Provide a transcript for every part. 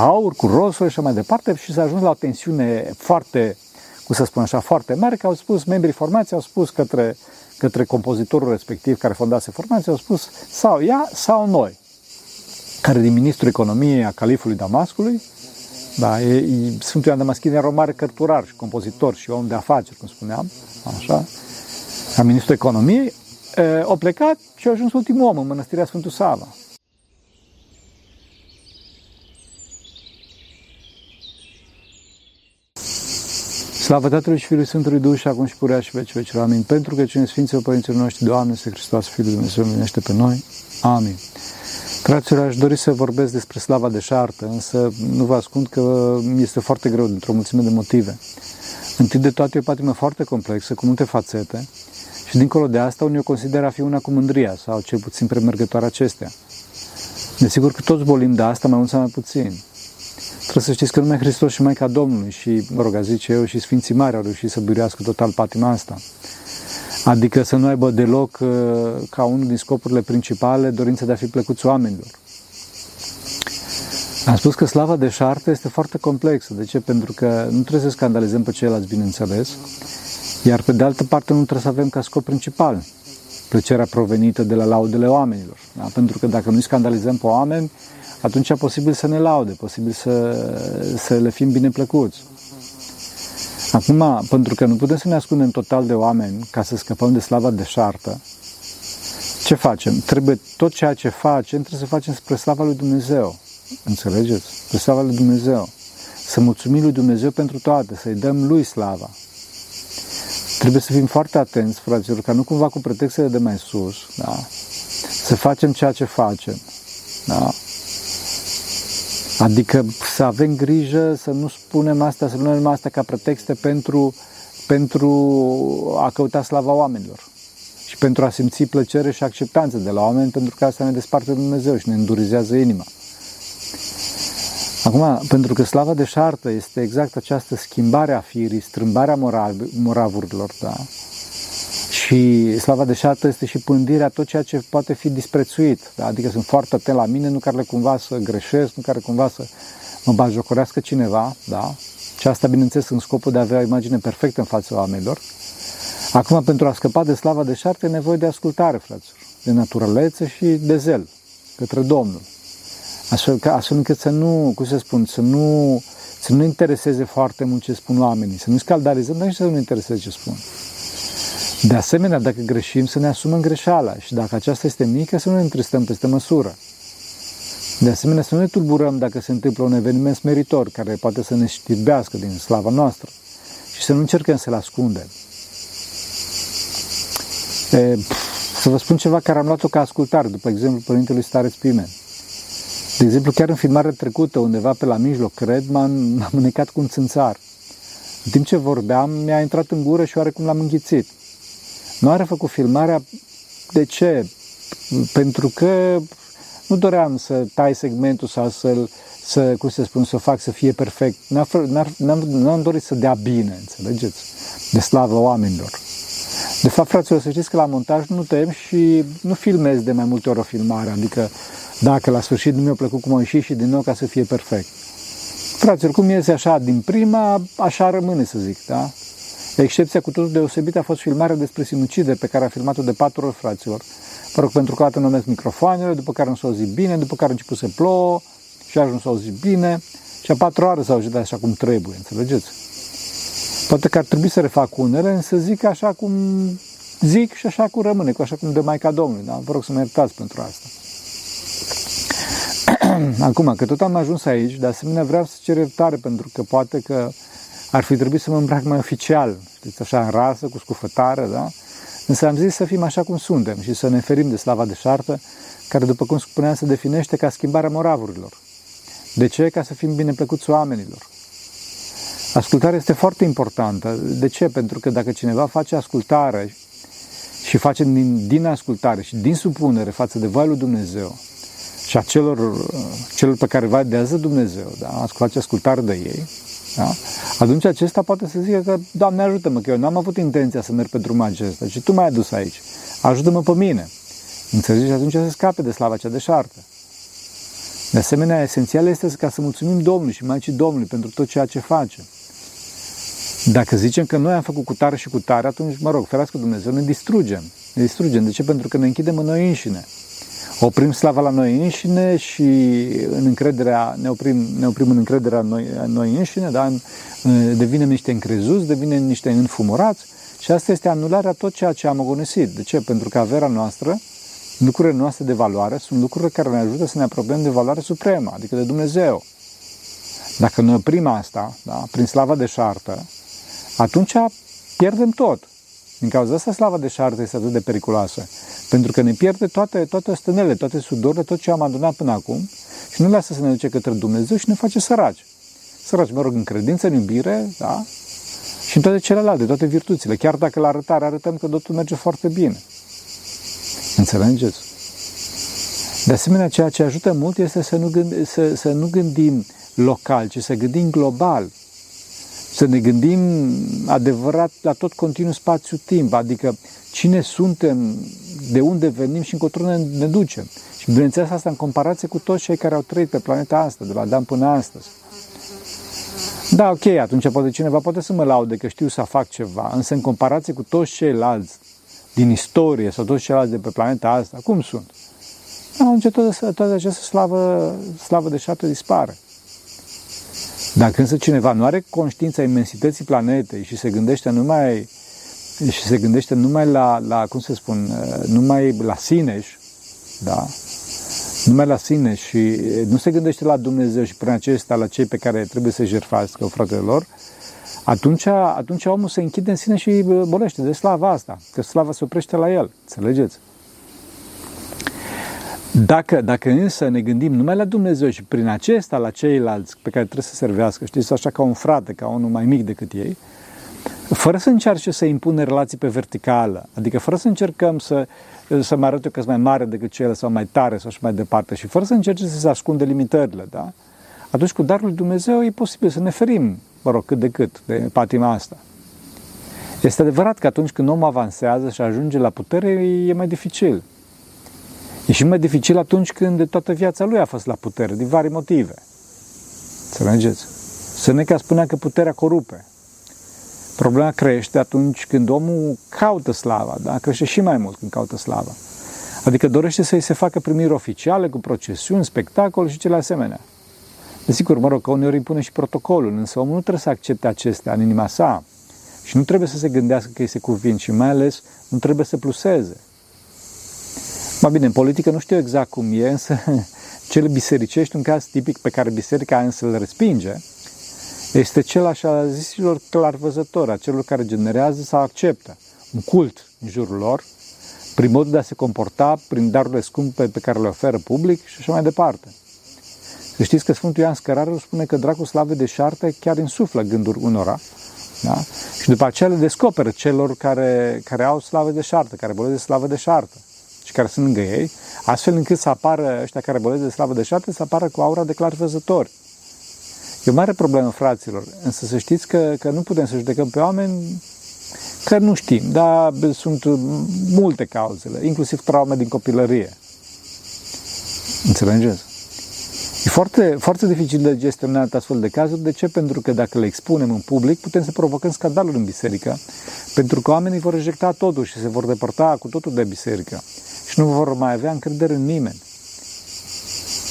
aur, cu roșu și mai departe și s-a ajuns la o tensiune foarte, cum să spun așa, foarte mare, că au spus, membrii formației au spus către, către compozitorul respectiv care fondase formația, au spus sau ea sau noi, care din ministrul economiei a califului Damascului, da, e, e, Sfântul Ioan Damaschin era un mare cărturar și compozitor și om de afaceri, cum spuneam, așa, ca ministrul economiei, e, a plecat și a ajuns ultimul om în mănăstirea Sfântul Sava. Slavă Tatălui și Fiului Sfântului Duh și acum și purea și veci veci. Amin. Pentru că cine Sfinților Părinților noștri, Doamne, este Hristos, Fiul Dumnezeu, minește pe noi. Amin. Fraților, aș dori să vorbesc despre slava de șartă, însă nu vă ascund că este foarte greu dintr-o mulțime de motive. Întâi de toate e o patimă foarte complexă, cu multe fațete, și dincolo de asta, unii o consideră a fi una cu mândria, sau cel puțin premergătoare acestea. Desigur că toți bolim de asta, mai mult sau mai puțin. Trebuie să știți că numai Hristos și Maica Domnului și, mă rog, zice eu, și Sfinții Mari au reușit să biruiască total patima asta. Adică să nu aibă deloc uh, ca unul din scopurile principale dorința de a fi plăcuți oamenilor. Am spus că slava de șartă este foarte complexă. De ce? Pentru că nu trebuie să scandalizăm pe ceilalți, bineînțeles, iar pe de altă parte nu trebuie să avem ca scop principal plăcerea provenită de la laudele oamenilor. Da? Pentru că dacă nu scandalizăm pe oameni, atunci e posibil să ne laude, posibil să, să le fim bine plăcuți. Acum, pentru că nu putem să ne ascundem total de oameni ca să scăpăm de slava de șartă, ce facem? Trebuie tot ceea ce facem, trebuie să facem spre slava lui Dumnezeu. Înțelegeți? Spre slava lui Dumnezeu. Să mulțumim lui Dumnezeu pentru toate, să-i dăm lui slava. Trebuie să fim foarte atenți, fraților, ca nu cumva cu pretextele de mai sus, da? să facem ceea ce facem. Da? Adică să avem grijă să nu spunem asta, să nu numim asta ca pretexte pentru, pentru a căuta slava oamenilor și pentru a simți plăcere și acceptanță de la oameni, pentru că asta ne desparte de Dumnezeu și ne îndurizează inima. Acum, pentru că slava de șartă este exact această schimbare a firii, strâmbarea moral, moravurilor, da? Și slava de șartă este și pândirea tot ceea ce poate fi disprețuit. Da? Adică sunt foarte atent la mine, nu care le cumva să greșesc, nu care cumva să mă bajocorească cineva. Da? Și asta, bineînțeles, în scopul de a avea o imagine perfectă în fața oamenilor. Acum, pentru a scăpa de slava de șartă, e nevoie de ascultare, fraților, de naturalețe și de zel către Domnul. Astfel, că, astfel încât să nu, cum să spun, să nu, să nu intereseze foarte mult ce spun oamenii, să nu scaldalizăm, dar nici să nu intereseze ce spun. De asemenea, dacă greșim, să ne asumăm greșeala și dacă aceasta este mică, să nu ne întristăm peste măsură. De asemenea, să nu ne tulburăm dacă se întâmplă un eveniment smeritor care poate să ne știrbească din slava noastră și să nu încercăm să-l ascundem. E, să vă spun ceva care am luat-o ca ascultare, după exemplu Părintelui Stareț Pimen. De exemplu, chiar în filmarea trecută, undeva pe la mijloc, cred, m-am, m-am înecat cu un țânțar. În timp ce vorbeam, mi-a intrat în gură și oarecum l-am înghițit. Nu are făcut filmarea. De ce? Pentru că nu doream să tai segmentul sau să-l, să, cum să spun, să fac să fie perfect. Nu am dorit să dea bine, înțelegeți? De slavă oamenilor. De fapt, fraților, să știți că la montaj nu tem și nu filmez de mai multe ori o filmare, adică dacă la sfârșit nu mi-a plăcut cum a ieșit și din nou ca să fie perfect. Fraților, cum iese așa din prima, așa rămâne, să zic, da? Excepția cu totul deosebită a fost filmarea despre sinucidere pe care a filmat-o de patru ori fraților. Mă rog, pentru că dată numesc microfoanele, după care nu s-au auzit bine, după care a început să plouă și a ajuns să auzit bine și a patru ore s-au auzit așa cum trebuie, înțelegeți? Poate că ar trebui să refac unele, însă zic așa cum zic și așa cum rămâne, cu așa cum de Maica Domnului, da? Vă rog să mă iertați pentru asta. Acum, că tot am ajuns aici, de asemenea vreau să cer iertare pentru că poate că ar fi trebuit să mă îmbrac mai oficial, știți, așa în rasă, cu scufătare, da? Însă am zis să fim așa cum suntem și să ne ferim de slava de șartă, care, după cum spuneam, se definește ca schimbarea moravurilor. De ce? Ca să fim bine plăcuți oamenilor. Ascultarea este foarte importantă. De ce? Pentru că dacă cineva face ascultare și face din, din ascultare și din supunere față de voia lui Dumnezeu și a celor, celor pe care va dează Dumnezeu, da? face ascultare de ei, da? Atunci acesta poate să zică că, Doamne ajută-mă, că eu n-am avut intenția să merg pe drumul acesta și Tu m-ai adus aici. Ajută-mă pe mine. Înțelegi? Și atunci să scape de slava cea deșartă. De asemenea, esențial este ca să mulțumim Domnului și Maicii Domnului pentru tot ceea ce face. Dacă zicem că noi am făcut cu tare și cu tare, atunci, mă rog, ferească Dumnezeu, ne distrugem. Ne distrugem. De ce? Pentru că ne închidem în noi înșine. Oprim slava la noi înșine și în încrederea, ne oprim, ne oprim în încrederea noi, noi înșine, da? devinem niște încrezuți, devinem niște înfumurați și asta este anularea tot ceea ce am agonisit. De ce? Pentru că averea noastră, lucrurile noastre de valoare, sunt lucruri care ne ajută să ne apropiem de valoare supremă, adică de Dumnezeu. Dacă noi oprim asta, da, prin slava de șartă, atunci pierdem tot. Din cauza asta slava de șartă este atât de periculoasă. Pentru că ne pierde toate, toate stânele, toate sudorile, tot ce am adunat până acum și nu lasă să ne duce către Dumnezeu și ne face săraci. Săraci, mă rog, în credință, în iubire, da? Și în toate celelalte, toate virtuțile. Chiar dacă la arătare arătăm că totul merge foarte bine. Înțelegeți? De asemenea, ceea ce ajută mult este să nu, gând, să, să nu gândim local, ci să gândim global să ne gândim adevărat la tot continuu spațiu-timp, adică cine suntem, de unde venim și încotro ne, ne ducem. Și bineînțeles asta în comparație cu toți cei care au trăit pe planeta asta, de la Adam până astăzi. Da, ok, atunci poate cineva poate să mă laude că știu să fac ceva, însă în comparație cu toți ceilalți din istorie sau toți ceilalți de pe planeta asta, cum sunt? Atunci toată, toată această slavă, slavă de șapte dispare. Dacă însă cineva nu are conștiința imensității planetei și se gândește numai și se gândește numai la, la cum să spun, uh, numai la sine, da? Numai la sine și nu se gândește la Dumnezeu și prin acesta la cei pe care trebuie să jertfească fratele lor, atunci, atunci omul se închide în sine și uh, bolește de slava asta, că slava se oprește la el, înțelegeți? Dacă, dacă însă ne gândim numai la Dumnezeu și prin acesta la ceilalți pe care trebuie să servească, știți, așa ca un frate, ca unul mai mic decât ei, fără să încerce să impună relații pe verticală, adică fără să încercăm să, să mă arăt eu că sunt mai mare decât cel sau mai tare sau și mai departe și fără să încerce să se ascunde limitările, da? Atunci cu darul lui Dumnezeu e posibil să ne ferim, mă rog, cât de cât de patima asta. Este adevărat că atunci când omul avansează și ajunge la putere, e mai dificil. E și mai dificil atunci când de toată viața lui a fost la putere, din vari motive. Înțelegeți? Seneca spunea că puterea corupe. Problema crește atunci când omul caută slava, da? crește și mai mult când caută slava. Adică dorește să-i se facă primiri oficiale cu procesiuni, spectacol și cele asemenea. Desigur, mă rog, că uneori impune și protocolul, însă omul nu trebuie să accepte acestea în inima sa și nu trebuie să se gândească că îi se cuvin și mai ales nu trebuie să pluseze. Mai bine, în politică nu știu exact cum e, însă cele bisericești, un caz tipic pe care biserica însă îl respinge, este cel așa zisilor clarvăzători, a celor care generează sau acceptă un cult în jurul lor, prin modul de a se comporta, prin darurile scumpe pe care le oferă public și așa mai departe. Să știți că Sfântul Ioan Scărarul spune că dracul slave de șarte chiar insuflă gânduri unora, da? și după aceea le descoperă celor care, care au slavă de șartă, care bolesc de slavă de șartă și care sunt lângă ei, astfel încât să apară ăștia care bolesc de slavă de șarte, să apară cu aura de clar văzători. E o mare problemă, fraților, însă să știți că, că nu putem să judecăm pe oameni că nu știm, dar sunt multe cauzele, inclusiv traume din copilărie. Înțelegeți? E foarte, foarte dificil de gestionat astfel de cazuri. De ce? Pentru că dacă le expunem în public, putem să provocăm scandaluri în biserică, pentru că oamenii vor rejecta totul și se vor depărta cu totul de biserică și nu vor mai avea încredere în nimeni.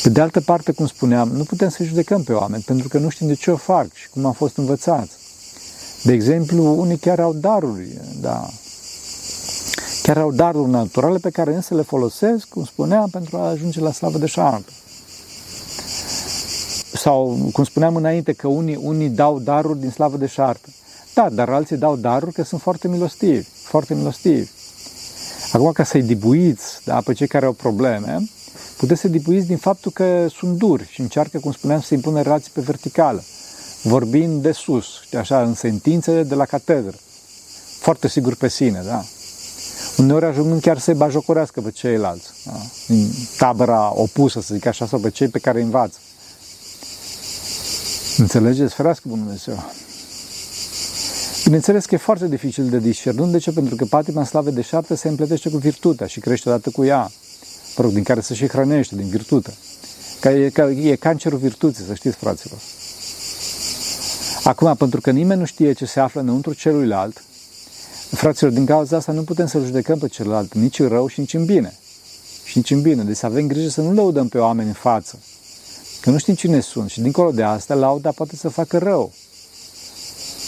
Pe de altă parte, cum spuneam, nu putem să judecăm pe oameni, pentru că nu știm de ce o fac și cum am fost învățați. De exemplu, unii chiar au daruri, da, chiar au daruri naturale pe care însă le folosesc, cum spuneam, pentru a ajunge la slavă de șartă. Sau, cum spuneam înainte, că unii, unii dau daruri din slavă de șartă. Da, dar alții dau daruri că sunt foarte milostivi, foarte milostivi. Acum, ca să-i dibuiți da, pe cei care au probleme, puteți să dibuiți din faptul că sunt duri și încearcă, cum spuneam, să impună relații pe verticală, vorbind de sus, așa, în sentințe de la catedră, foarte sigur pe sine, da? Uneori ajungând chiar să-i bajocorească pe ceilalți, da? în tabăra opusă, să zic așa, sau pe cei pe care îi învață. Înțelegeți? Ferească Bunul Dumnezeu! Bineînțeles că e foarte dificil de discernut. De ce? Pentru că patima slave de șapte se împletește cu virtutea și crește odată cu ea, mă rog, din care se și hrănește, din virtute. Că e, că e cancerul virtuții, să știți, fraților. Acum, pentru că nimeni nu știe ce se află înăuntru celuilalt, fraților, din cauza asta nu putem să judecăm pe celălalt, nici în rău și nici în bine. Și nici în bine. Deci să avem grijă să nu lăudăm pe oameni în față. Că nu știm cine sunt. Și dincolo de asta, lauda poate să facă rău.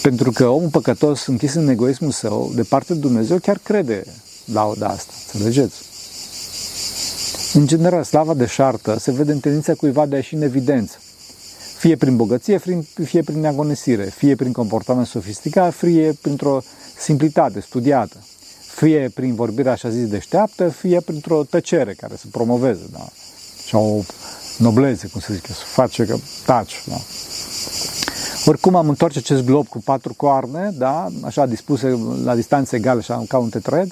Pentru că omul păcătos, închis în egoismul său, de parte de Dumnezeu, chiar crede lauda asta. Înțelegeți? În general, slava de șartă se vede în tendința cuiva de a ieși în evidență. Fie prin bogăție, fie prin agonisire, fie prin comportament sofisticat, fie printr-o simplitate studiată, fie prin vorbire așa zis deșteaptă, fie printr-o tăcere care să promoveze, da? Și o noblețe, cum să zic, să face că taci, da? Oricum am întoarce acest glob cu patru coarne, da, așa dispuse la distanțe egale, așa ca un tetred,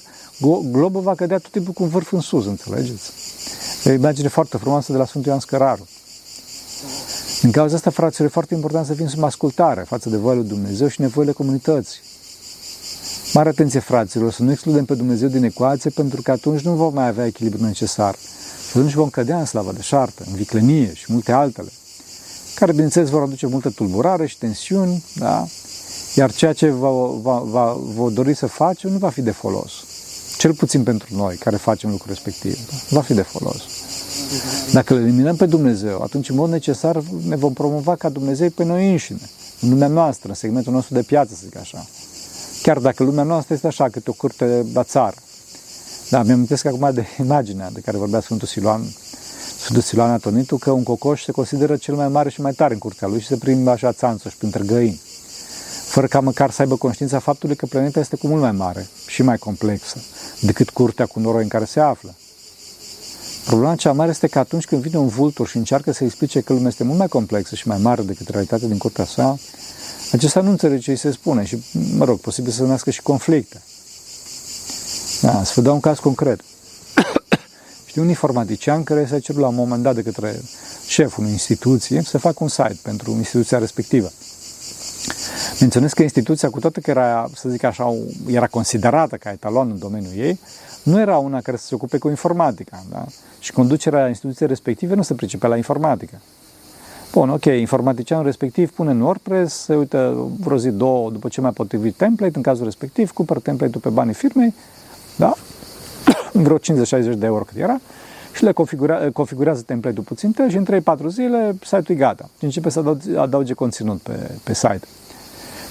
globul va cădea tot timpul cu un vârf în sus, înțelegeți? E o imagine foarte frumoasă de la Sfântul Ioan Scăraru. Din cauza asta, fraților, e foarte important să fim sub ascultare față de voia lui Dumnezeu și nevoile comunității. Mare atenție, fraților, să nu excludem pe Dumnezeu din ecuație, pentru că atunci nu vom mai avea echilibru necesar. Și atunci vom cădea în slavă de șartă, în viclenie și multe altele, care, bineînțeles, vor aduce multă tulburare și tensiuni, da? iar ceea ce va, va, va, va dori să facem nu va fi de folos. Cel puțin pentru noi care facem lucrul respectiv. Da? Va fi de folos. Dacă îl eliminăm pe Dumnezeu, atunci, în mod necesar, ne vom promova ca Dumnezeu pe noi înșine, în lumea noastră, în segmentul nostru de piață, să zic așa. Chiar dacă lumea noastră este așa, câte o curte la țară. Da, mi-am amintesc acum de imaginea de care vorbea Sfântul Siloan, Sfântul Siloan Atonitu, că un cocoș se consideră cel mai mare și mai tare în curtea lui și se prinde așa țanțoși printre găini fără ca măcar să aibă conștiința faptului că planeta este cu mult mai mare și mai complexă decât curtea cu noroi în care se află. Problema cea mare este că atunci când vine un vultur și încearcă să explice că lumea este mult mai complexă și mai mare decât realitatea din curtea sa, acesta nu înțelege ce îi se spune și, mă rog, posibil să nască și conflicte. Da, să vă dau un caz concret. Știu un informatician care s-a cerut la un moment dat de către șeful unei instituții să facă un site pentru instituția respectivă. Menționez că instituția, cu toate că era, să zic așa, era considerată ca etalon în domeniul ei, nu era una care să se ocupe cu informatica. Da? Și conducerea instituției respective nu se pricepea la informatică. Bun, ok, informaticianul respectiv pune în WordPress, se uită vreo zi, două, după ce mai potrivit template, în cazul respectiv, cumpără template-ul pe banii firmei, da? Vreo 50-60 de euro cât era, și le configura, configurează template-ul puțin și în 3-4 zile site-ul e gata. Și începe să adauge, adauge conținut pe, pe site.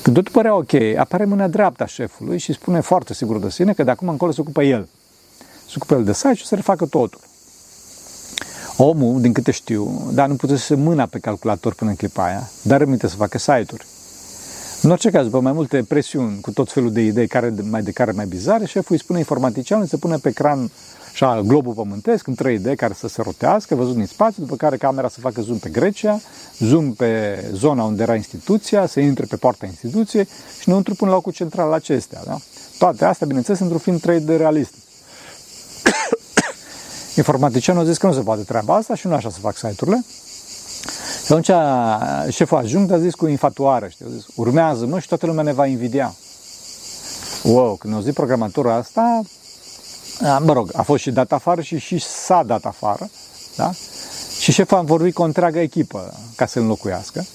Când totul părea ok, apare mâna dreaptă a șefului și spune foarte sigur de sine că de acum încolo se ocupă el. Se ocupă el de site și o să refacă totul. Omul, din câte știu, dar nu putea să se mâna pe calculator până în clipa aia, dar rămite să facă site-uri. În orice caz, după mai multe presiuni, cu tot felul de idei, care mai de care mai bizare, șeful îi spune informaticianul să pune pe ecran așa, globul pământesc în 3D care să se rotească, văzut din spațiu, după care camera să facă zoom pe Grecia, zoom pe zona unde era instituția, să intre pe poarta instituției și înăuntru până la locul central acestea. Da? Toate astea, bineînțeles, într-un film 3D realist. Informaticianul a zis că nu se poate treaba asta și nu așa să fac site-urile. Și atunci șeful ajung a zis cu infatuare, știi, a zis, urmează mă și toată lumea ne va invidia. Wow, când au zis programatorul asta, mă rog, a fost și dat afară și și s-a dat afară, da? Și șeful a vorbit cu o întreagă echipă ca să înlocuiască.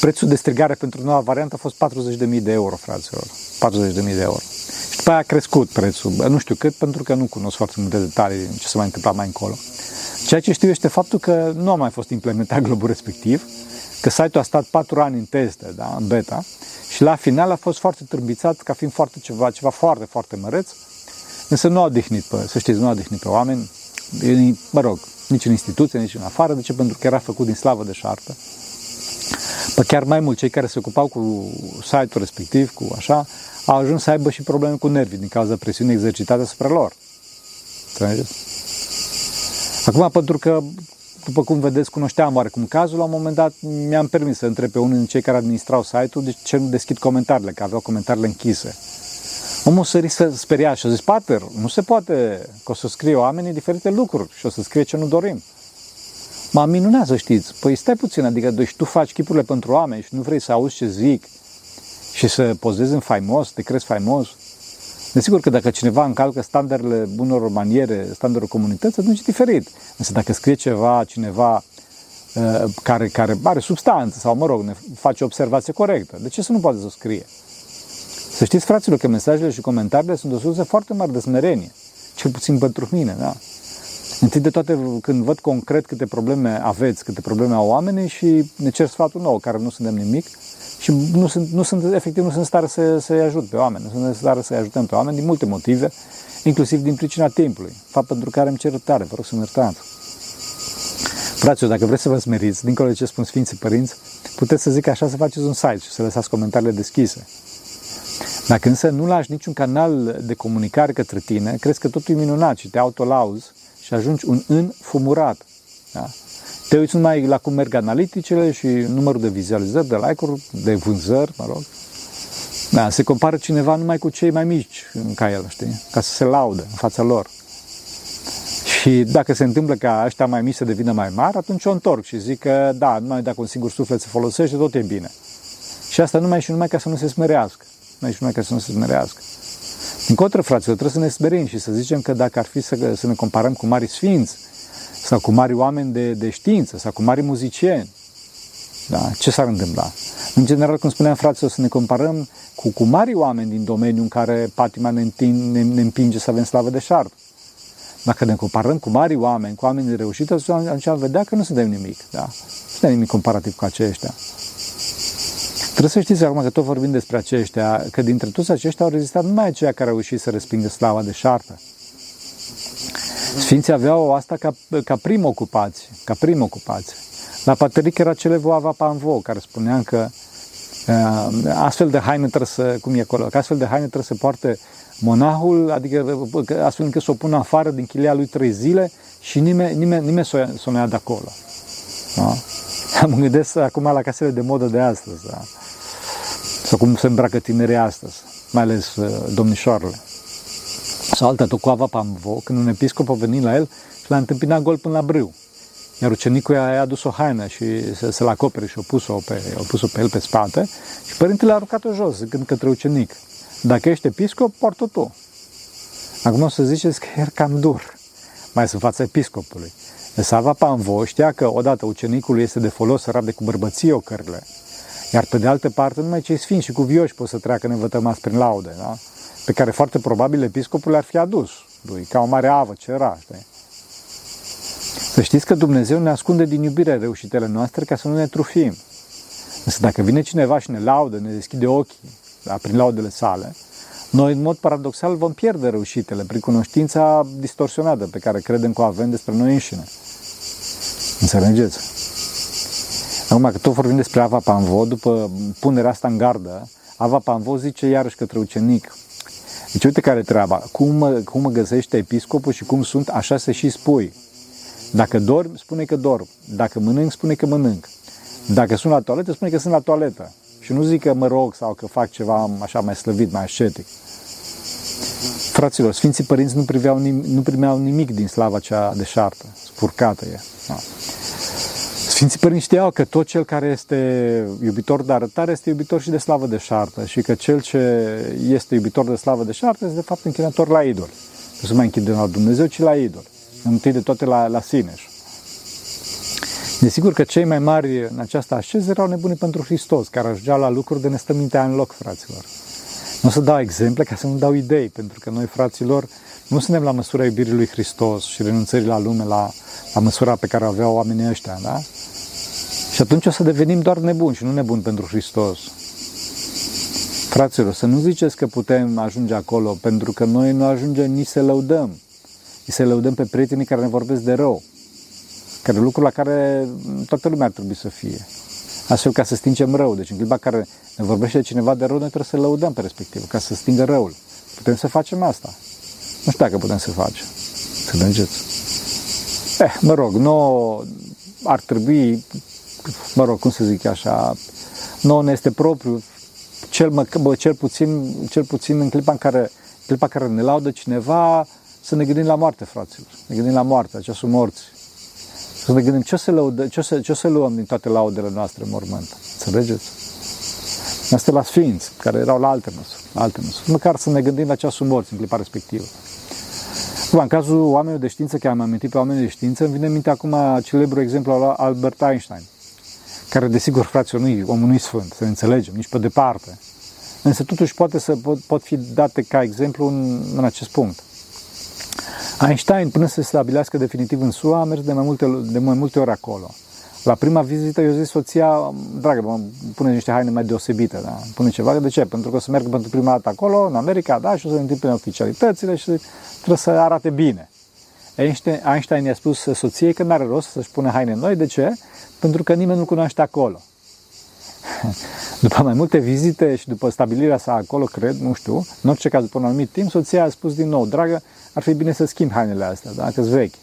Prețul de strigare pentru noua variantă a fost 40.000 de euro, fraților. 40.000 de euro. Și după aia a crescut prețul. Nu știu cât, pentru că nu cunosc foarte multe detalii ce se mai întâmpla mai încolo. Ceea ce știu este faptul că nu a mai fost implementat globul respectiv, că site-ul a stat 4 ani în teste, da, în beta, și la final a fost foarte târbițat ca fiind foarte ceva, ceva foarte, foarte măreț, însă nu a odihnit pe, să știți, nu a odihnit pe oameni, mă rog, nici în instituție, nici în afară, de ce? Pentru că era făcut din slavă de șartă. Pă chiar mai mult, cei care se ocupau cu site-ul respectiv, cu așa, au ajuns să aibă și probleme cu nervii din cauza presiunii exercitate asupra lor. Înțelegeți? Acum, pentru că, după cum vedeți, cunoșteam oarecum cazul, la un moment dat mi-am permis să întreb pe unul din cei care administrau site-ul de ce nu deschid comentariile, că aveau comentariile închise. Omul sări să speria și a zis, Pater, nu se poate că o să scrie oamenii diferite lucruri și o să scrie ce nu dorim. Mă minunează, știți. Păi stai puțin, adică deci tu faci chipurile pentru oameni și nu vrei să auzi ce zic și să pozezi în faimos, te crezi faimos. Desigur că dacă cineva încalcă standardele bunor maniere, standardul comunității, atunci e diferit. Însă dacă scrie ceva, cineva uh, care, care are substanță sau, mă rog, ne face o observație corectă. De ce să nu poate să o scrie? Să știți, fraților, că mesajele și comentariile sunt o sursă foarte mare de smerenie. Cel puțin pentru mine, da? Întâi de toate, când văd concret câte probleme aveți, câte probleme au oamenii și ne cer sfatul nou, care nu suntem nimic și nu sunt, nu sunt efectiv, nu sunt în stare să, să-i ajut pe oameni, nu sunt în stare să-i ajutăm pe oameni din multe motive, inclusiv din pricina timpului. Fapt pentru care îmi cer tare, vă rog să mă iertați. Fraților, dacă vreți să vă smeriți, dincolo de ce spun Sfinții Părinți, puteți să zic așa să faceți un site și să lăsați comentariile deschise. Dacă însă nu lași niciun canal de comunicare către tine, crezi că totul e minunat și te autolauzi și ajungi un înfumurat. Da? Te uiți numai la cum merg analiticele și numărul de vizualizări, de like-uri, de vânzări, mă rog. Da, se compară cineva numai cu cei mai mici ca el, știi? Ca să se laudă în fața lor. Și dacă se întâmplă ca ăștia mai mici să devină mai mari, atunci o întorc și zic că da, numai dacă un singur suflet se folosește, tot e bine. Și asta numai și numai ca să nu se smerească. Numai și numai ca să nu se smerească. În contră, fraților, trebuie să ne smerim și să zicem că dacă ar fi să, să ne comparăm cu mari sfinți, sau cu mari oameni de, de știință, sau cu mari muzicieni, da? ce s-ar întâmpla? În general, cum spuneam, fraților, să ne comparăm cu, cu mari oameni din domeniul în care patima ne, întin, ne, ne împinge să avem slavă de șartă. Dacă ne comparăm cu mari oameni, cu oameni de reușită, atunci am vedea că nu suntem nimic. Da? Nu suntem nimic comparativ cu aceștia. Trebuie să știți acum că tot vorbim despre aceștia, că dintre toți aceștia au rezistat numai aceia care au reușit să respingă slava de șartă. Sfinții aveau asta ca, ca prim ocupație, ca prim ocupație. La Pateric era celebrul Ava Panvo, care spunea că uh, astfel de haine trebuie să, cum e acolo, că astfel de haine trebuie să poarte monahul, adică astfel încât să o pună afară din chilia lui trei zile și nimeni, nimeni, nimeni să o ia de acolo. Da? Mă gândesc acum la casele de modă de astăzi, da? sau cum se îmbracă tinerii astăzi, mai ales uh, domnișoarele. Sau alta tot cu Ava Pamvo, când un episcop a venit la el și l-a întâmpinat gol până la brâu. Iar ucenicul i-a adus o haină și să, să-l acopere și a pus-o pe, a pus-o pe el pe spate și părintele a aruncat-o jos, când către ucenic. Dacă ești episcop, poartă tu. Acum o să ziceți că e cam dur, mai în fața episcopului. Sava Panvo știa că odată ucenicul este de folos să rabde cu bărbăție ocările, iar pe de altă parte numai cei sfinți și cuvioși pot să treacă nevătămați prin laude, da? Pe care foarte probabil episcopul le-ar fi adus lui, ca o mare avă ce era, știi? Să știți că Dumnezeu ne ascunde din iubire reușitele noastre ca să nu ne trufim. Însă dacă vine cineva și ne laudă, ne deschide ochii da, prin laudele sale, noi, în mod paradoxal, vom pierde reușitele prin cunoștința distorsionată pe care credem că o avem despre noi înșine. Înțelegeți? Acum, că tot vorbim despre Ava Panvo, după punerea asta în gardă, Ava Panvo zice iarăși către ucenic, deci uite care treaba, cum mă, cum mă găsește episcopul și cum sunt, așa se și spui. Dacă dorm, spune că dorm. Dacă mănânc, spune că mănânc. Dacă sunt la toaletă, spune că sunt la toaletă. Și nu zic că mă rog sau că fac ceva așa mai slăvit, mai ascetic. Fraților, Sfinții Părinți nu, priveau, nu primeau nimic din slava cea deșartă, spurcată e. Da. Sfinții Părinți știau că tot cel care este iubitor de arătare este iubitor și de slavă de șartă și că cel ce este iubitor de slavă de șartă este de fapt închinător la idol. Nu se mai închide la Dumnezeu, ci la idol. Întâi de toate la, la sine. Desigur că cei mai mari în această așeză erau nebuni pentru Hristos, care ajungeau la lucruri de nestămintea în loc, fraților. Nu o să dau exemple ca să nu dau idei, pentru că noi, fraților, nu suntem la măsura iubirii lui Hristos și renunțării la lume, la, la măsura pe care o aveau oamenii ăștia, da? Și atunci o să devenim doar nebuni și nu nebuni pentru Hristos. Fraților, să nu ziceți că putem ajunge acolo, pentru că noi nu ajungem nici să lăudăm. Nici să lăudăm pe prietenii care ne vorbesc de rău. Care lucru la care toată lumea ar trebui să fie. Astfel ca să stingem rău. Deci în clipa care ne vorbește cineva de rău, noi trebuie să lăudăm pe respectiv, ca să stingă răul. Putem să facem asta. Nu știu dacă putem să facem. Să mergeți. Eh, mă rog, nu ar trebui mă rog, cum să zic așa, nouă ne este propriu, cel, mă, bă, cel, puțin, cel puțin în clipa în care, clipa care ne laudă cineva, să ne gândim la moarte, fraților. Ne gândim la moarte, această morți. Să ne gândim ce o să, laudă, ce o să, ce o să luăm din toate laudele noastre în mormânt. Înțelegeți? Asta la sfinți, care erau la alte măsuri. La alte măsuri. Măcar să ne gândim la ceasul morții în clipa respectivă. Acum, în cazul oamenilor de știință, că am amintit pe oamenii de știință, îmi vine în minte acum celebru exemplu al Albert Einstein, care, desigur, fraților, nu omul nu-i sfânt, să ne înțelegem, nici pe departe. Însă, totuși, poate să pot, pot fi date ca exemplu în, în acest punct. Einstein, până să se stabilească definitiv în SUA, a mers de mai multe, de mai multe ori acolo. La prima vizită, eu zis soția, dragă, mă pune niște haine mai deosebite, da? pune ceva. De ce? Pentru că o să merg pentru prima dată acolo, în America, da, și o să ne întâmple oficialitățile și trebuie să arate bine. Einstein, Einstein i-a spus soției că nu are rost să-și pune haine noi. De ce? Pentru că nimeni nu cunoaște acolo. După mai multe vizite și după stabilirea sa acolo, cred, nu știu, în orice caz, după un anumit timp, soția a spus din nou, dragă, ar fi bine să schimb hainele astea, da, că vechi.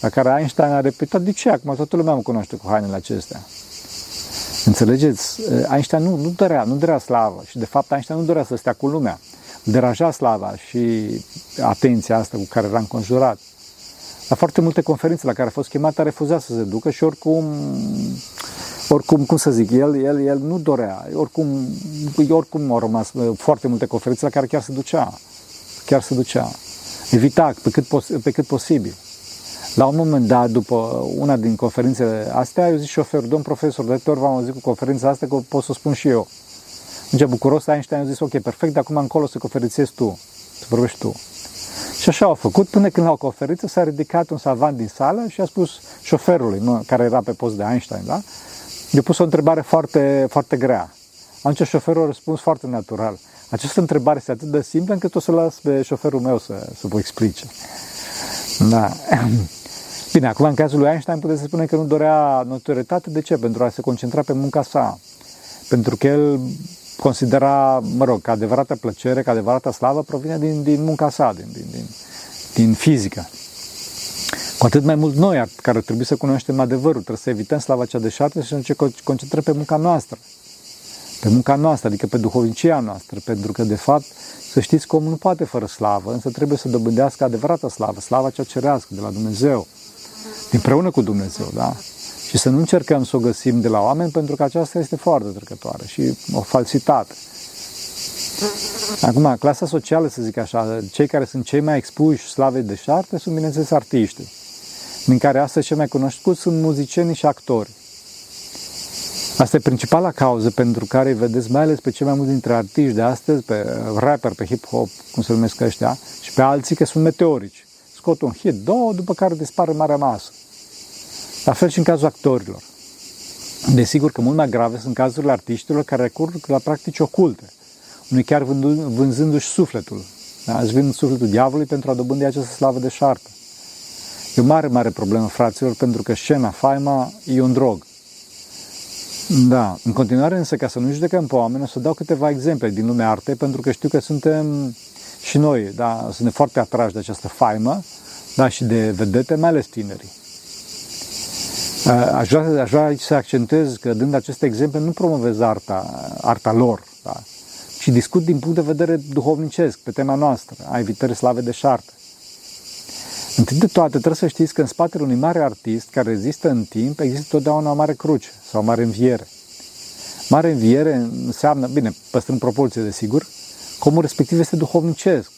La care Einstein a repetat, de ce? Acum toată lumea mă cunoaște cu hainele acestea. Înțelegeți? Einstein nu, nu dorea, nu dorea slavă și de fapt Einstein nu dorea să stea cu lumea. Deraja slava și atenția asta cu care era înconjurat. La foarte multe conferințe la care a fost chemat a refuzat să se ducă și oricum oricum, cum să zic, el, el, el nu dorea, oricum, oricum au rămas foarte multe conferințe la care chiar se ducea, chiar se ducea. Evita pe cât, pos- pe cât posibil. La un moment dat, după una din conferințele astea, eu zic șoferul, domn profesor, de ori v-am auzit cu conferința asta, că pot să o spun și eu. Deci, bucuros, Einstein a zis, ok, perfect, de acum încolo să conferințezi tu, să vorbești tu. Și așa au făcut, până când la o conferință s-a ridicat un savant din sală și a spus șoferului, nu, care era pe post de Einstein, da? I-a pus o întrebare foarte, foarte grea. Atunci șoferul a răspuns foarte natural. Această întrebare este atât de simplă încât o să las pe șoferul meu să, să vă explice. Da. Bine, acum în cazul lui Einstein puteți să spune că nu dorea notorietate. De ce? Pentru a se concentra pe munca sa. Pentru că el considera, mă rog, că adevărata plăcere, că adevărata slavă provine din, din munca sa, din, din, din, din fizică. Cu atât mai mult noi, care trebuie să cunoaștem adevărul, trebuie să evităm slava cea de șarte și să ne concentrăm pe munca noastră. Pe munca noastră, adică pe duhovnicia noastră, pentru că, de fapt, să știți că omul nu poate fără slavă, însă trebuie să dobândească adevărata slavă, slava cea cerească de la Dumnezeu, împreună cu Dumnezeu, da? Și să nu încercăm să o găsim de la oameni, pentru că aceasta este foarte trecătoare și o falsitate. Acum, clasa socială, să zic așa, cei care sunt cei mai expuși slavei de șarte sunt, bineînțeles, artiștii din care astăzi cei mai cunoscuți sunt muzicieni și actori. Asta e principala cauză pentru care îi vedeți mai ales pe cei mai mulți dintre artiști de astăzi, pe rapper, pe hip-hop, cum se numesc ăștia, și pe alții că sunt meteorici. Scot un hit, două, după care dispare marea masă. La fel și în cazul actorilor. Desigur că mult mai grave sunt cazurile artiștilor care recurg la practici oculte, unui chiar vânzându-și sufletul. Da? Își vând sufletul diavolului pentru a dobândi această slavă de șartă. E o mare, mare problemă, fraților, pentru că scena, faima, e un drog. Da, în continuare însă, ca să nu judecăm pe oameni, o să dau câteva exemple din lumea artei, pentru că știu că suntem și noi, da, suntem foarte atrași de această faimă, da, și de vedete, mai ales tinerii. Aș vrea, aș vrea aici să accentez că, dând aceste exemple, nu promovez arta, arta lor, da, ci discut din punct de vedere duhovnicesc, pe tema noastră, a evitării slave de șartă. Întâi de toate, trebuie să știți că în spatele unui mare artist care rezistă în timp, există totdeauna o mare cruce sau o mare înviere. Mare înviere înseamnă, bine, păstrând proporție, desigur, că omul respectiv este duhovnicesc.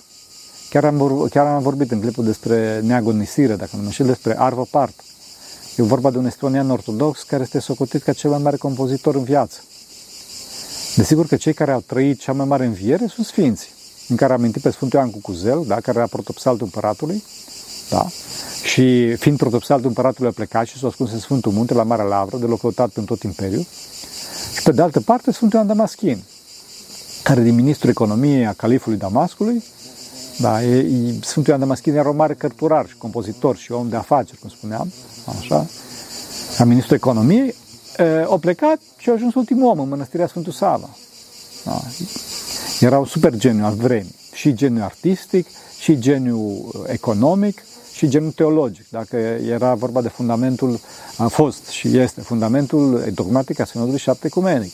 Chiar am, chiar am vorbit în clipul despre neagonisire, dacă nu mă despre Arvo Part. E vorba de un estonian ortodox care este socotit ca cel mai mare compozitor în viață. Desigur că cei care au trăit cea mai mare înviere sunt sfinții, în care am amintit pe Sfântul Ioan Cucuzel, da, care era protopsaltul împăratului, da? Și fiind protopsaltul împăratului a plecat și s-a ascuns în Sfântul Munte, la Marea Lavră, de loc căutat în tot Imperiul. Și pe de altă parte Sfântul Ioan Damaschin, care din ministrul economiei a califului Damascului, da, e, e, Sfântul Ioan Damaschin era un mare cărturar și compozitor și om de afaceri, cum spuneam, așa, ca ministrul economiei, a plecat și a ajuns ultimul om în mănăstirea Sfântul Sava. Da. Era un super geniu al vremii, și geniu artistic, și geniu economic, și genul teologic. Dacă era vorba de fundamentul, a fost și este fundamentul dogmatic a Sinodului șapte ecumenic.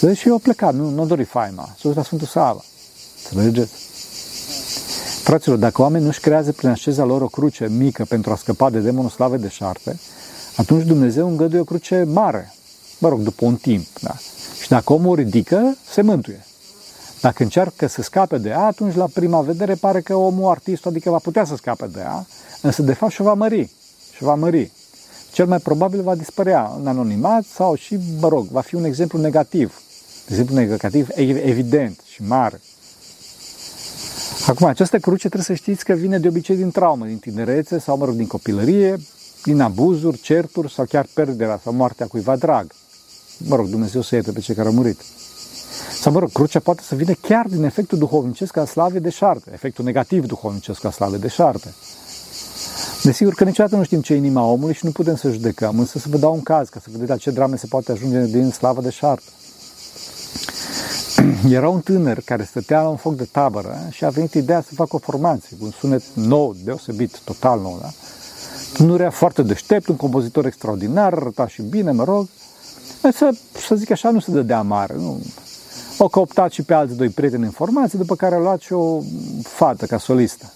Deci și eu plecat, nu, nu dori faima, s-a dus la Sfântul Sava. Înțelegeți? Fraților, dacă oamenii nu-și creează prin așeza lor o cruce mică pentru a scăpa de demonul slave de șarpe, atunci Dumnezeu îngăduie o cruce mare, mă rog, după un timp. Da? Și dacă omul o ridică, se mântuie. Dacă încearcă să scape de ea, atunci la prima vedere pare că omul artistul, adică va putea să scape de ea, însă de fapt și va mări. Și va mări. Cel mai probabil va dispărea în anonimat sau și, mă rog, va fi un exemplu negativ. Exemplu negativ evident și mare. Acum, această cruce trebuie să știți că vine de obicei din traumă, din tinerețe sau, mă rog, din copilărie, din abuzuri, certuri sau chiar pierderea sau moartea cuiva drag. Mă rog, Dumnezeu să ierte pe cei care au murit. Sau, mă rog, crucea poate să vină chiar din efectul duhovnicesc al slavei de șarte, efectul negativ duhovnicesc al slavei de șarte. Desigur că niciodată nu știm ce e inima omului și nu putem să judecăm, însă să vă dau un caz, ca să vedeți la ce drame se poate ajunge din slavă de șartă. Era un tânăr care stătea la un foc de tabără și a venit ideea să facă o formație cu un sunet nou, deosebit, total nou, da? Nu era foarte deștept, un compozitor extraordinar, arăta și bine, mă rog, să, să zic așa, nu se dădea mare, nu, o cooptat și pe alți doi prieteni în formație, după care a luat și o fată ca solistă.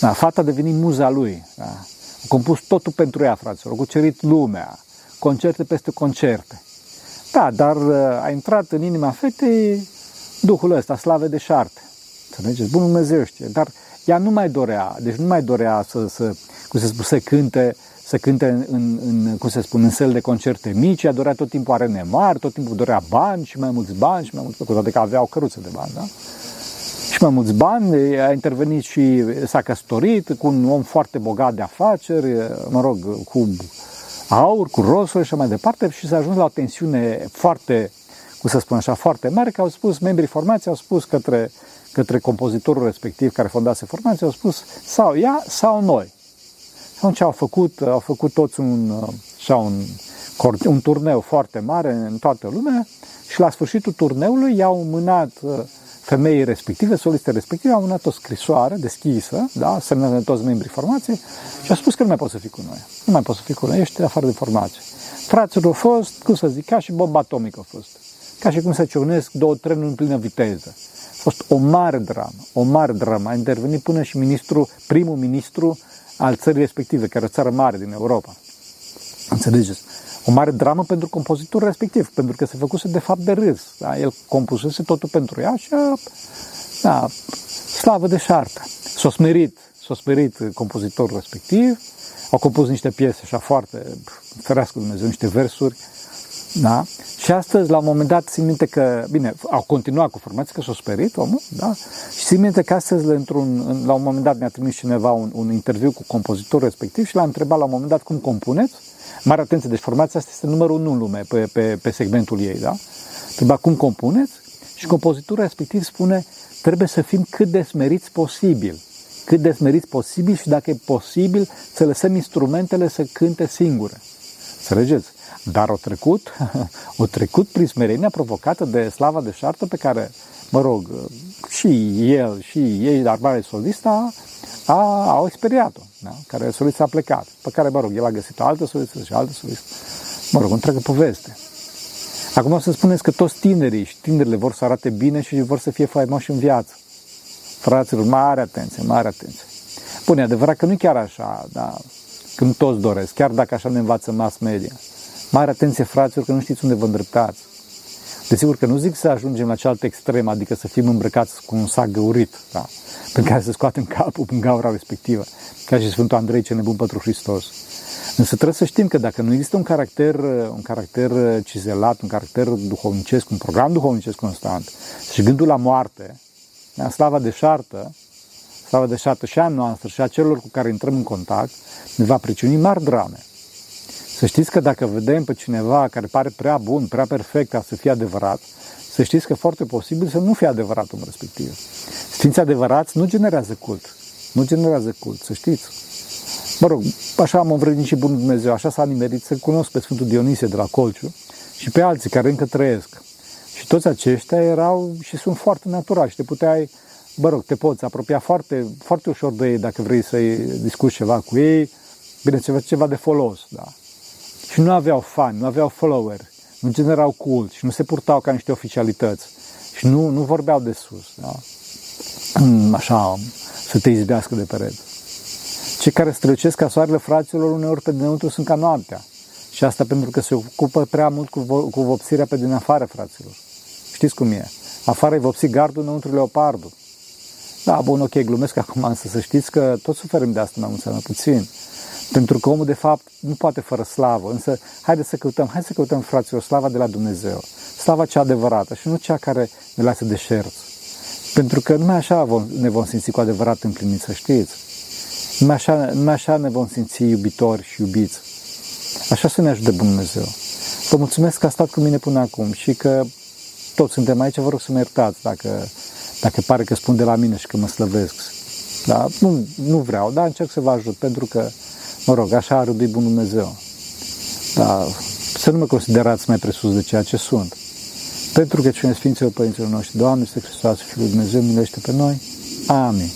Da, fata a devenit muza lui. Da. A compus totul pentru ea, fraților. A cucerit lumea, concerte peste concerte. Da, dar uh, a intrat în inima fetei Duhul ăsta, slave de șarte. Înțelegeți? Bunul Dumnezeu știe. Dar ea nu mai dorea, deci nu mai dorea să, să cum se spune, să cânte să cânte în, în, în, cum se spune, în sel de concerte mici, ea dorea tot timpul arene mari, tot timpul dorea bani și mai mulți bani și mai mulți, cu toate că avea o căruță de bani, da? Și mai mulți bani, a intervenit și s-a căsătorit cu un om foarte bogat de afaceri, mă rog, cu aur, cu rosuri și mai departe și s-a ajuns la o tensiune foarte, cum să spun așa, foarte mare, că au spus, membrii formației au spus către, către compozitorul respectiv care fondase formația, au spus sau ea sau noi. Atunci au făcut, au făcut toți un, așa, un, un turneu foarte mare în toată lumea și la sfârșitul turneului i-au mânat uh, femeii respective, soliste respective, au mânat o scrisoare deschisă, da, semnată de toți membrii formației și a spus că nu mai poți să fii cu noi. Nu mai poți să fii cu noi, ești afară de formație. Fraților au fost, cum să zic, ca și bomba atomică a fost. Ca și cum se ciocnesc două trenuri în plină viteză. A fost o mare dramă, o mare dramă. A intervenit până și ministru, primul ministru al țării respective, care e o țară mare din Europa. Înțelegeți? O mare dramă pentru compozitorul respectiv, pentru că se făcuse de fapt de râs. Da? El compusese totul pentru ea și a, da, slavă de șartă. S-a smerit, s-a smerit compozitorul respectiv, au compus niște piese așa foarte, ferească Dumnezeu, niște versuri, da? Și astăzi, la un moment dat, țin minte că, bine, au continuat cu formația, că s-au sperit omul, da? Și țin minte că astăzi, într-un, la un moment dat, mi-a trimis cineva un, un interviu cu compozitorul respectiv și l-a întrebat la un moment dat cum compuneți. Mare atenție, deci formația asta este numărul 1 în lume pe, pe, pe segmentul ei, da? Întreba cum compuneți și compozitorul respectiv spune trebuie să fim cât de smeriți posibil. Cât de smeriți posibil și dacă e posibil să lăsăm instrumentele să cânte singure. Înțelegeți? Dar o trecut, o trecut prin smerenia provocată de slava de șartă pe care, mă rog, și el și ei, dar mare solista, a, au experiat-o, da? care solista a plecat, pe care, mă rog, el a găsit o altă solistă și altă solistă. Mă rog, o întreagă poveste. Acum o să spuneți că toți tinerii și tinerile vor să arate bine și vor să fie faimoși în viață. Fraților, mare atenție, mare atenție. Bun, e adevărat că nu e chiar așa, da, când toți doresc, chiar dacă așa ne învață mass media. Mare atenție, fraților, că nu știți unde vă îndreptați. Desigur că nu zic să ajungem la cealaltă extremă, adică să fim îmbrăcați cu un sac găurit, da, pe care să scoatem capul în gaura respectivă, ca și Sfântul Andrei cel nebun pentru Hristos. Însă trebuie să știm că dacă nu există un caracter, un caracter cizelat, un caracter duhovnicesc, un program duhovnicesc constant și gândul la moarte, da, slava de șartă, slava de șartă și a noastră și a celor cu care intrăm în contact, ne va priciuni mari drame. Să știți că dacă vedem pe cineva care pare prea bun, prea perfect ca să fie adevărat, să știți că foarte posibil să nu fie adevărat omul respectiv. Sfinții adevărați nu generează cult. Nu generează cult, să știți. Mă rog, așa am învrednit și Bunul Dumnezeu, așa s-a nimerit să cunosc pe Sfântul Dionisie de la Colciu și pe alții care încă trăiesc. Și toți aceștia erau și sunt foarte naturali și te puteai, mă rog, te poți apropia foarte, foarte ușor de ei dacă vrei să-i discuți ceva cu ei, bine, ceva, ceva de folos, da. Și nu aveau fani, nu aveau follower, nu generau cult și nu se purtau ca niște oficialități. Și nu, nu vorbeau de sus, da? așa, să te izbească de pereți. Cei care strălucesc ca soarele fraților uneori pe dinăuntru sunt ca noaptea. Și asta pentru că se ocupă prea mult cu, vo- cu vopsirea pe din afară, fraților. Știți cum e? Afară e vopsit gardul, înăuntru leopardul. Da, bun, ok, glumesc acum, însă să știți că tot suferim de asta mai mult sau mai puțin. Pentru că omul, de fapt, nu poate fără slavă. Însă, haideți să căutăm, hai să căutăm, fraților, slava de la Dumnezeu. Slava cea adevărată și nu cea care ne lasă de șerți. Pentru că numai așa vom, ne vom simți cu adevărat împliniți, să știți. Numai așa, numai așa ne vom simți iubitori și iubiți. Așa să ne ajute Dumnezeu. Vă mulțumesc că a stat cu mine până acum și că toți suntem aici, vă rog să mă iertați dacă, dacă pare că spun de la mine și că mă slăvesc. Da? Nu, nu vreau, dar încerc să vă ajut, pentru că, mă rog, așa a râdit Bun Dumnezeu. Da, să nu mă considerați mai presus de ceea ce sunt. Pentru că cine Sfinților Părinților noștri, Doamne, este Hristos, Fiul Dumnezeu, milește pe noi. Amin.